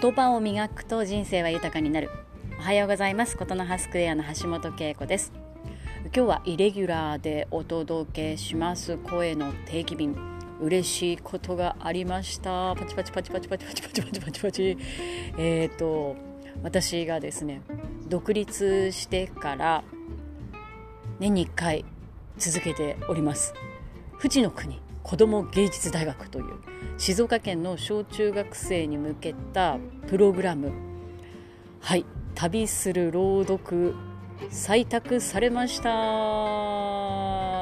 言葉を磨くと人生は豊かになる。おはようございます。ことの葉スクエアの橋本恵子です。今日はイレギュラーでお届けします。声の定期便。嬉しいことがありました。パチパチパチパチパチパチパチパチパチパチ。えっ、ー、と私がですね独立してから年に1回続けております。富士の国。子ども芸術大学という静岡県の小中学生に向けたプログラム。はい旅する朗読採択されました。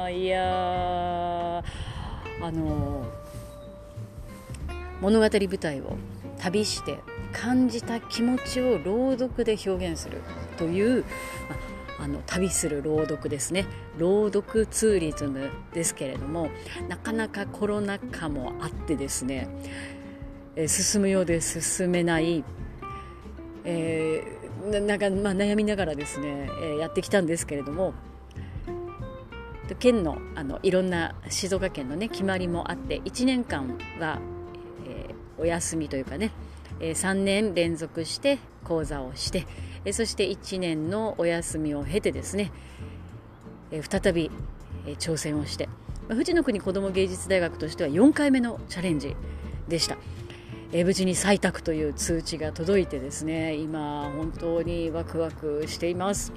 いやあの物語舞台を旅して感じた気持ちを朗読で表現するという、ああの旅する朗読ですね。朗読ツーリズムですけれどもなかなかコロナ禍もあってですね、え、進むようで進めない、えー、なんかまあ悩みながらですね、え、やってきたんですけれども県のあのいろんな静岡県のね決まりもあって1年間は、えー、お休みというかね、え、3年連続して講座をしてえそして1年のお休みを経てですね、え再び、え挑戦をして、ま富士の国子ども芸術大学としては4回目のチャレンジでした。え無事に採択という通知が届いてですね今本当にワクワクしています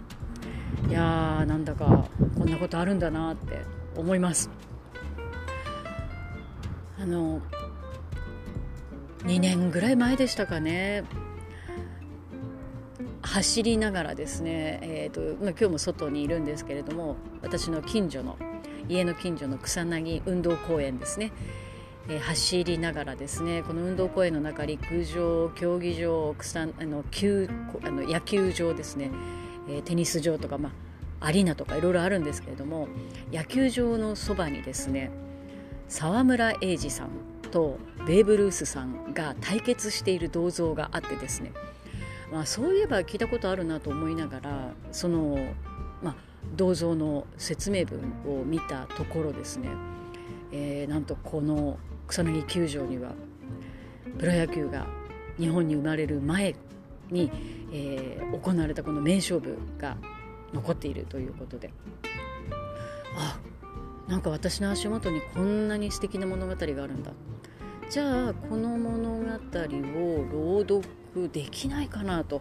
いやーなんだかこんなことあるんだなって思いますあの2年ぐらい前でしたかね。走りながらですね、えーとまあ、今日も外にいるんですけれども私の近所の家の近所の草薙運動公園ですね、えー、走りながらですねこの運動公園の中陸上競技場草あの球あの野球場ですね、えー、テニス場とか、まあ、アリーナとかいろいろあるんですけれども野球場のそばにですね沢村栄治さんとベーブ・ルースさんが対決している銅像があってですね。まあ、そういえば聞いたことあるなと思いながらその、まあ、銅像の説明文を見たところですね、えー、なんとこの草薙球場にはプロ野球が日本に生まれる前に、えー、行われたこの名勝負が残っているということで。あなんか私の足元にこんなに素敵な物語があるんだ。じゃあこの物語を朗読できないかなと、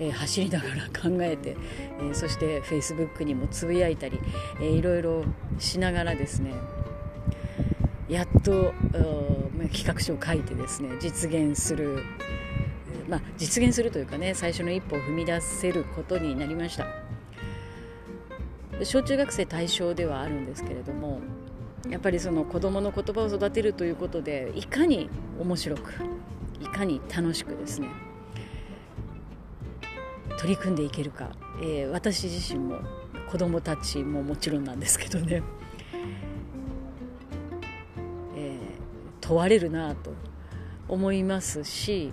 えー、走りながら考えて、えー、そしてフェイスブックにもつぶやいたり、えー、いろいろしながらですねやっと企画書を書いてですね実現する、まあ、実現するというかね最初の一歩を踏み出せることになりました。小中学生対象ではあるんですけれどもやっぱりその子どもの言葉を育てるということでいかに面白くいかに楽しくですね取り組んでいけるか、えー、私自身も子どもたちももちろんなんですけどね、えー、問われるなと思いますし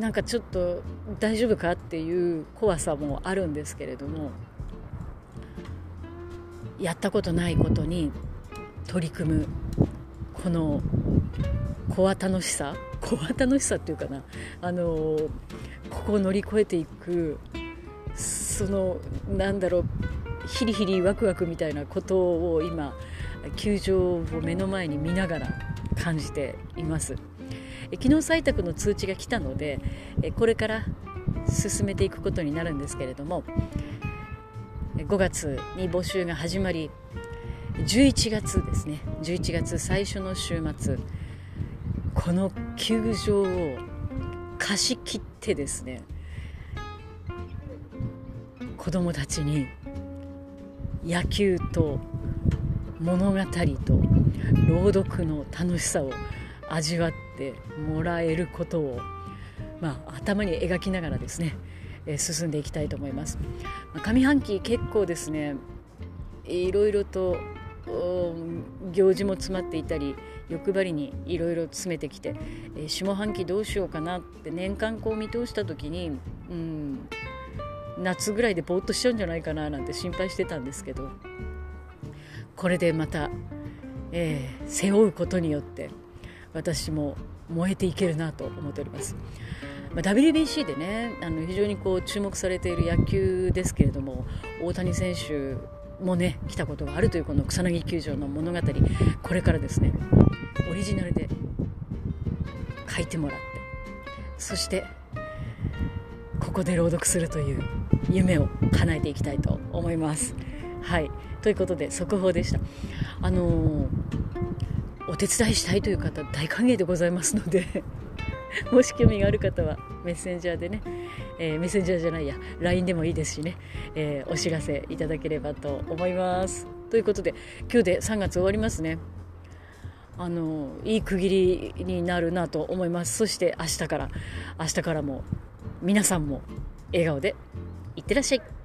なんかちょっと大丈夫かっていう怖さもあるんですけれどもやったことないことに取り組むこの子は楽しさ子は楽しさっていうかなあのここを乗り越えていくそのなんだろうヒリヒリワクワクみたいなことを今球場を目の前に見ながら感じています。昨日採択の通知が来たのでこれから進めていくことになるんですけれども5月に募集が始まり11月ですね。11月最初の週末この球場を貸し切ってですね子供たちに野球と物語と朗読の楽しさを味わってもらえることを、まあ、頭に描きながらですね、え進んでいきたいと思います。まあ上半期結構ですねいろいろと行事も詰まっていたり欲張りにいろいろ詰めてきて、えー、下半期どうしようかなって年間こう見通した時に、うん、夏ぐらいでぼーっとしちゃうんじゃないかななんて心配してたんですけどこれでまた、えー、背負うことによって私も燃えていけるなと思っております。まあ、WBC でねあの非常にこう注目されている野球ですけれども大谷選手もね来たことがあるというこの草薙球場の物語これからですねオリジナルで書いてもらってそしてここで朗読するという夢を叶えていきたいと思います。はいということで速報でした。あのー、お手伝いしたいという方大歓迎でございますので もし興味がある方はメッセンジャーでね、えー、メッセンジャーじゃないや LINE でもいいですしね、えー、お知らせいただければと思います。ということで今日で3月終わりますね。あのいい区切りになるなと思います。そして明日から明日からも皆さんも笑顔でいってらっしゃい。